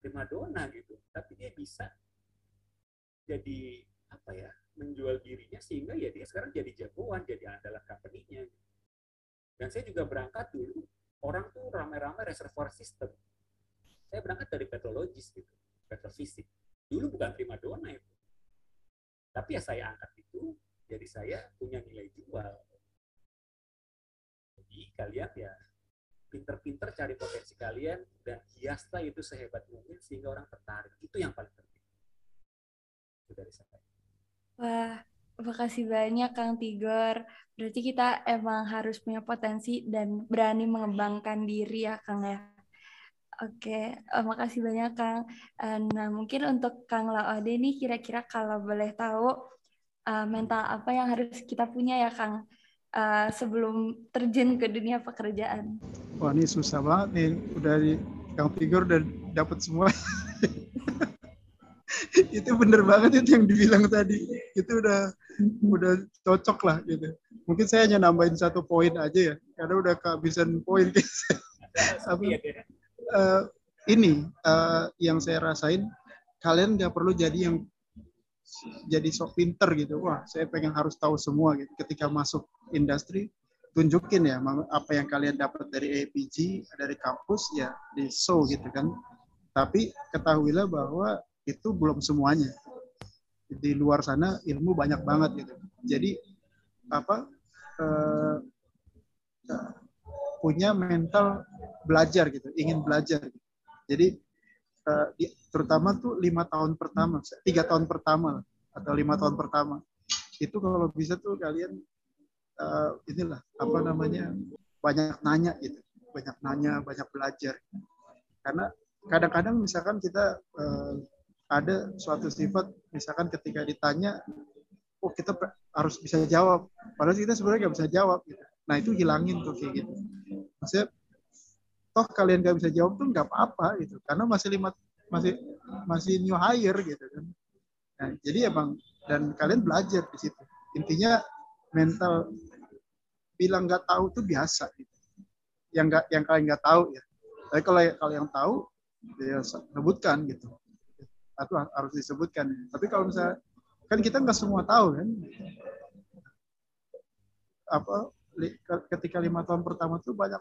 primadona gitu, tapi dia bisa jadi apa ya menjual dirinya sehingga ya dia sekarang jadi jagoan, jadi andalan company-nya. Dan saya juga berangkat dulu, orang tuh ramai-ramai reservoir system. Saya berangkat dari petrologis gitu, petrofisik. Dulu bukan primadona itu. Tapi ya saya angkat itu, jadi saya punya nilai jual. Jadi kalian ya pinter-pinter cari potensi kalian dan hiaslah itu sehebat mungkin sehingga orang tertarik. Itu yang paling penting. Itu dari saya. Wah, makasih banyak Kang Tigor. Berarti kita emang harus punya potensi dan berani mengembangkan diri ya Kang ya. Oke, uh, makasih banyak Kang. Uh, nah mungkin untuk Kang Laode nih kira-kira kalau boleh tahu uh, mental apa yang harus kita punya ya Kang? Uh, sebelum terjun ke dunia pekerjaan. Wah ini susah banget nih, udah di Kang Tigor udah dapat semua. [laughs] itu bener banget itu yang dibilang tadi. Itu udah udah cocok lah gitu. Mungkin saya hanya nambahin satu poin aja ya karena udah kehabisan poin. [laughs] Tapi uh, ini uh, yang saya rasain kalian nggak perlu jadi yang jadi sok pinter gitu wah saya pengen harus tahu semua gitu ketika masuk industri tunjukin ya apa yang kalian dapat dari APG dari kampus ya di show gitu kan tapi ketahuilah bahwa itu belum semuanya. Di luar sana ilmu banyak banget gitu. Jadi apa eh, punya mental belajar gitu, ingin belajar. Jadi eh, terutama tuh lima tahun pertama, tiga tahun pertama atau lima tahun pertama itu kalau bisa tuh kalian eh, inilah apa namanya banyak nanya gitu, banyak nanya, banyak belajar. Karena kadang-kadang misalkan kita eh, ada suatu sifat misalkan ketika ditanya oh kita harus bisa jawab padahal kita sebenarnya nggak bisa jawab gitu. nah itu hilangin tuh kayak gitu maksudnya toh kalian nggak bisa jawab tuh nggak apa-apa gitu. Karena masih lima masih masih new hire gitu kan. Nah, jadi emang dan kalian belajar di situ. Intinya mental bilang nggak tahu tuh biasa gitu. Yang nggak yang kalian nggak tahu ya. Tapi kalau kalau yang tahu ya sebutkan gitu. Atau harus disebutkan. Tapi kalau misalnya kan kita nggak semua tahu kan. Apa ketika lima tahun pertama tuh banyak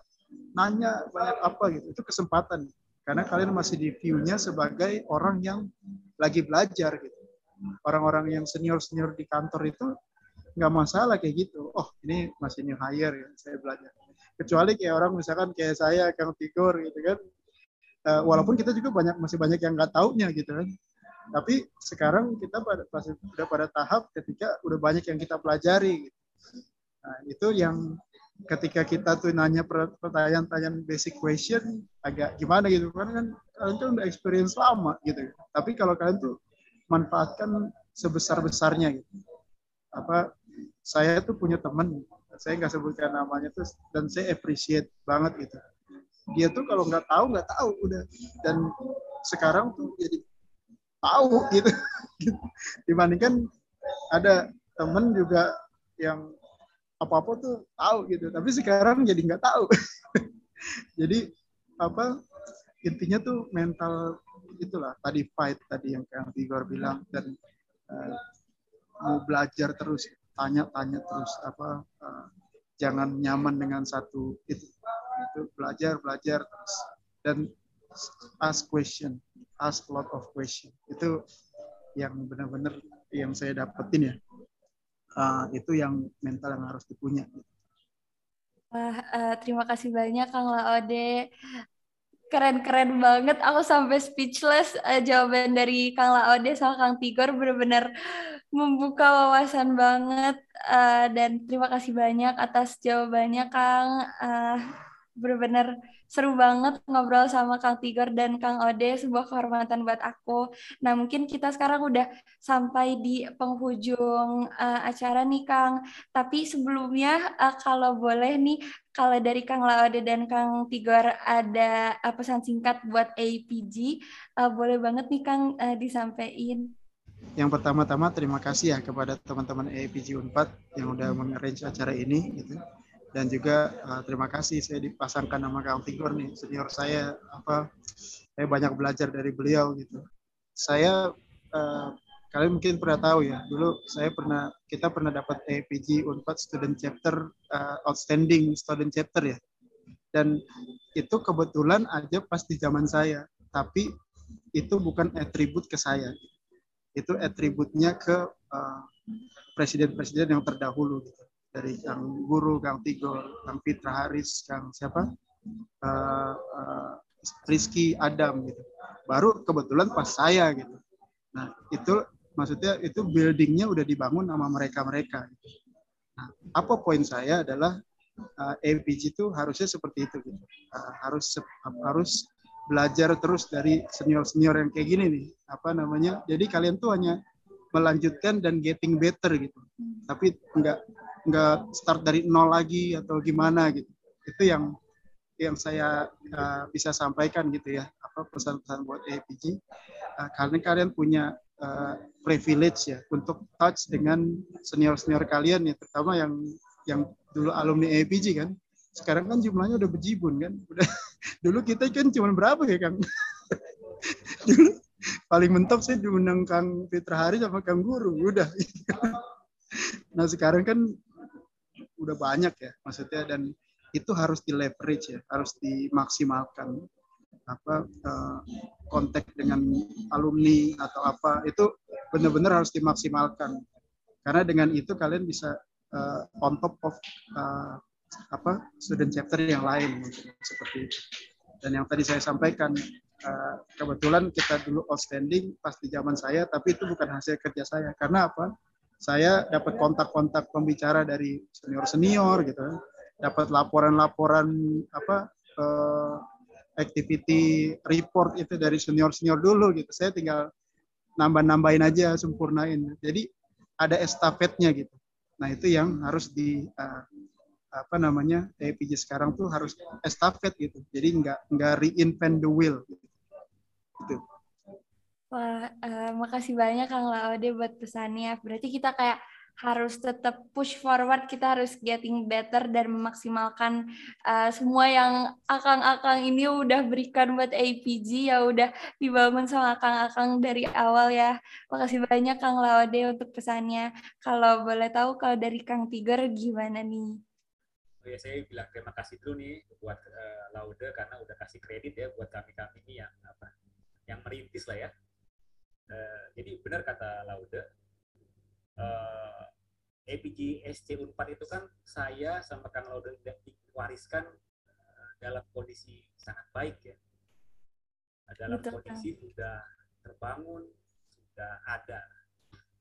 nanya banyak apa gitu. Itu kesempatan. Karena kalian masih di view-nya sebagai orang yang lagi belajar gitu. Orang-orang yang senior senior di kantor itu nggak masalah kayak gitu. Oh ini masih new hire ya saya belajar. Kecuali kayak orang misalkan kayak saya kang Tigor gitu kan. Uh, walaupun kita juga banyak masih banyak yang nggak taunya gitu kan. Tapi sekarang kita pada masih udah pada tahap ketika udah banyak yang kita pelajari. Gitu. Nah, itu yang ketika kita tuh nanya pertanyaan-pertanyaan basic question agak gimana gitu karena kan kalian tuh udah experience lama gitu. Tapi kalau kalian tuh manfaatkan sebesar-besarnya gitu. Apa saya tuh punya teman, saya nggak sebutkan namanya tuh dan saya appreciate banget gitu. Dia tuh kalau nggak tahu nggak tahu udah dan sekarang tuh jadi tahu gitu [laughs] dibandingkan ada temen juga yang apa-apa tuh tahu gitu. Tapi sekarang jadi nggak tahu. [laughs] Jadi apa intinya tuh mental itulah tadi fight tadi yang Kang Tigor bilang dan uh, mau belajar terus tanya-tanya terus apa uh, jangan nyaman dengan satu itu. Itu belajar belajar terus. Dan ask question ask lot of question. Itu yang benar-benar yang saya dapetin ya uh, itu yang mental yang harus dipunya Wah, uh, terima kasih banyak Kang Laode. Keren-keren banget. Aku sampai speechless uh, jawaban dari Kang Laode sama Kang Tigor benar-benar membuka wawasan banget. Uh, dan terima kasih banyak atas jawabannya Kang. Uh, benar-benar seru banget ngobrol sama Kang Tigor dan Kang Ode, sebuah kehormatan buat aku. Nah, mungkin kita sekarang udah sampai di penghujung uh, acara nih, Kang. Tapi sebelumnya, uh, kalau boleh nih, kalau dari Kang Laode dan Kang Tigor ada uh, pesan singkat buat APG, uh, boleh banget nih, Kang, uh, disampaikan. Yang pertama-tama terima kasih ya kepada teman-teman APG Unpad yang udah mengarrange acara ini gitu dan juga uh, terima kasih saya dipasangkan nama Kang Tigor nih senior saya apa saya banyak belajar dari beliau gitu. Saya uh, kalian mungkin pernah tahu ya dulu saya pernah kita pernah dapat APG Unpad Student Chapter uh, Outstanding Student Chapter ya. Dan itu kebetulan aja pas di zaman saya tapi itu bukan atribut ke saya. Itu atributnya ke presiden-presiden uh, yang terdahulu gitu dari Kang Guru, Kang Tigor, Kang Fitra Haris, Kang siapa, uh, uh, Rizky Adam gitu. Baru kebetulan pas saya gitu. Nah itu maksudnya itu buildingnya udah dibangun sama mereka-mereka. Nah, apa poin saya adalah uh, APG itu harusnya seperti itu gitu. Uh, harus harus belajar terus dari senior-senior yang kayak gini nih. Apa namanya? Jadi kalian tuh hanya melanjutkan dan getting better gitu. Tapi enggak nggak start dari nol lagi atau gimana gitu. Itu yang yang saya uh, bisa sampaikan gitu ya apa pesan-pesan buat APG uh, eh, karena kalian punya uh, privilege ya untuk touch dengan senior-senior kalian ya terutama yang yang dulu alumni APG kan. Sekarang kan jumlahnya udah bejibun kan. Udah [laughs] dulu kita kan cuma berapa ya kang? [laughs] Dulu paling mentok sih diundang Kang Fitra Hari sama Kang Guru udah. [laughs] Nah sekarang kan udah banyak ya maksudnya dan itu harus di leverage ya harus dimaksimalkan. Apa uh, dengan alumni atau apa itu benar-benar harus dimaksimalkan. Karena dengan itu kalian bisa uh, on top of uh, apa student chapter yang lain seperti itu. Dan yang tadi saya sampaikan uh, kebetulan kita dulu outstanding pas di zaman saya tapi itu bukan hasil kerja saya. Karena apa saya dapat kontak-kontak pembicara dari senior-senior gitu. Dapat laporan-laporan apa uh, activity report itu dari senior-senior dulu gitu. Saya tinggal nambah-nambahin aja sempurnain. Jadi ada estafetnya gitu. Nah itu yang harus di uh, apa namanya TPJ sekarang tuh harus estafet gitu. Jadi nggak nggak reinvent the wheel gitu. gitu. Wah, uh, makasih banyak Kang Laude buat pesannya. Berarti kita kayak harus tetap push forward, kita harus getting better dan memaksimalkan uh, semua yang akang-akang ini udah berikan buat APG ya udah dibangun sama akang-akang dari awal ya. Makasih banyak Kang Laude untuk pesannya. Kalau boleh tahu kalau dari Kang Tiger gimana nih? Oh ya, saya bilang terima kasih dulu nih buat uh, Laude karena udah kasih kredit ya buat kami-kami ini yang apa yang merintis lah ya Uh, jadi benar kata Laude, uh, EPG SC Unpad itu kan saya sama Kang Laude diwariskan uh, dalam kondisi sangat baik ya. Dalam Betul. kondisi sudah terbangun, sudah ada,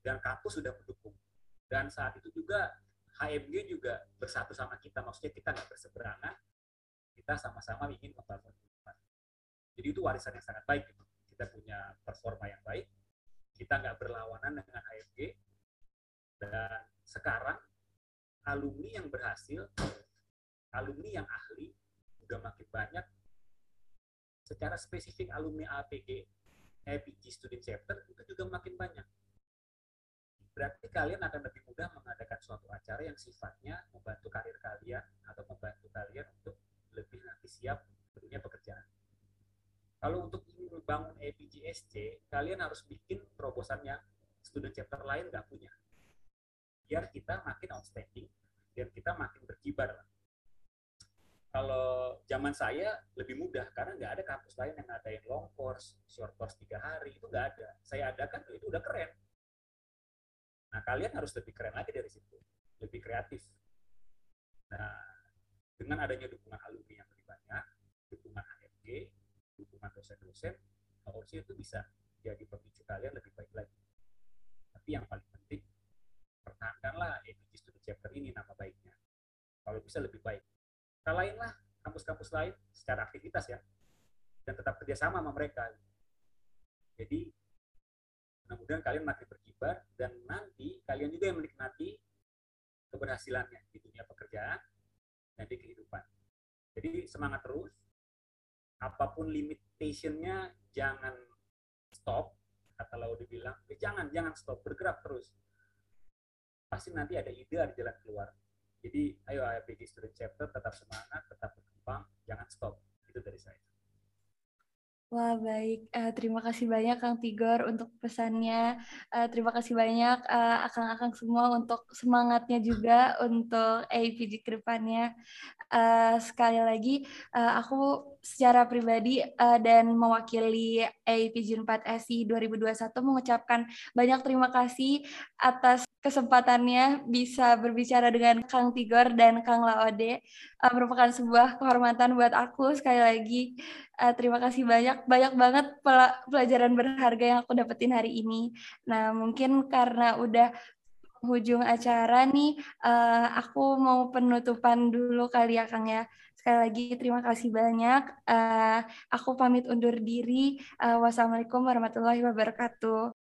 dan kampus sudah mendukung. Dan saat itu juga HMG juga bersatu sama kita, maksudnya kita nggak berseberangan, kita sama-sama ingin membangun Unpad. Jadi itu warisan yang sangat baik. Gitu. Kita punya performa yang baik, kita nggak berlawanan dengan HFG dan sekarang alumni yang berhasil alumni yang ahli udah makin banyak. Secara spesifik alumni APG APG Student Chapter itu juga makin banyak. Berarti kalian akan lebih mudah mengadakan suatu acara yang sifatnya membantu karir kalian atau membantu kalian untuk lebih nanti siap dunia pekerjaan. Kalau untuk membangun APGSC, kalian harus bikin terobosan yang student chapter lain nggak punya. Biar kita makin outstanding, biar kita makin berkibar. Kalau zaman saya lebih mudah karena nggak ada kampus lain yang ngadain long course, short course tiga hari itu nggak ada. Saya adakan itu udah keren. Nah kalian harus lebih keren lagi dari situ, lebih kreatif. Nah dengan adanya dukungan alumni yang lebih banyak, dukungan HRG, dukungan dosen-dosen, harusnya itu bisa jadi pemicu kalian lebih baik lagi. Tapi yang paling penting, pertahankanlah APG Student Chapter ini nama baiknya. Kalau bisa lebih baik. Kalahinlah kampus-kampus lain secara aktivitas ya, dan tetap kerjasama sama mereka. Jadi mudah-mudahan kalian makin berkibar dan nanti kalian juga yang menikmati keberhasilannya di dunia pekerjaan dan di kehidupan. Jadi semangat terus, apa pun limitationnya jangan stop, kata Laude bilang, ya jangan, jangan stop, bergerak terus. Pasti nanti ada ide, ada jalan keluar. Jadi ayo APG Student Chapter tetap semangat, tetap berkembang, jangan stop. Itu dari saya. Wah, baik. Uh, terima kasih banyak Kang Tigor untuk pesannya. Uh, terima kasih banyak akang-akang uh, semua untuk semangatnya juga untuk APG ke depannya. Uh, sekali lagi, uh, aku secara pribadi uh, dan mewakili APG 4 SI 2021 mengucapkan banyak terima kasih atas kesempatannya bisa berbicara dengan Kang Tigor dan Kang Laode. Uh, merupakan sebuah kehormatan buat aku. Sekali lagi, uh, terima kasih banyak banyak banget pelajaran berharga yang aku dapetin hari ini. Nah, mungkin karena udah hujung acara nih, uh, aku mau penutupan dulu kali ya Kang ya. Sekali lagi terima kasih banyak. Uh, aku pamit undur diri. Uh, wassalamualaikum warahmatullahi wabarakatuh.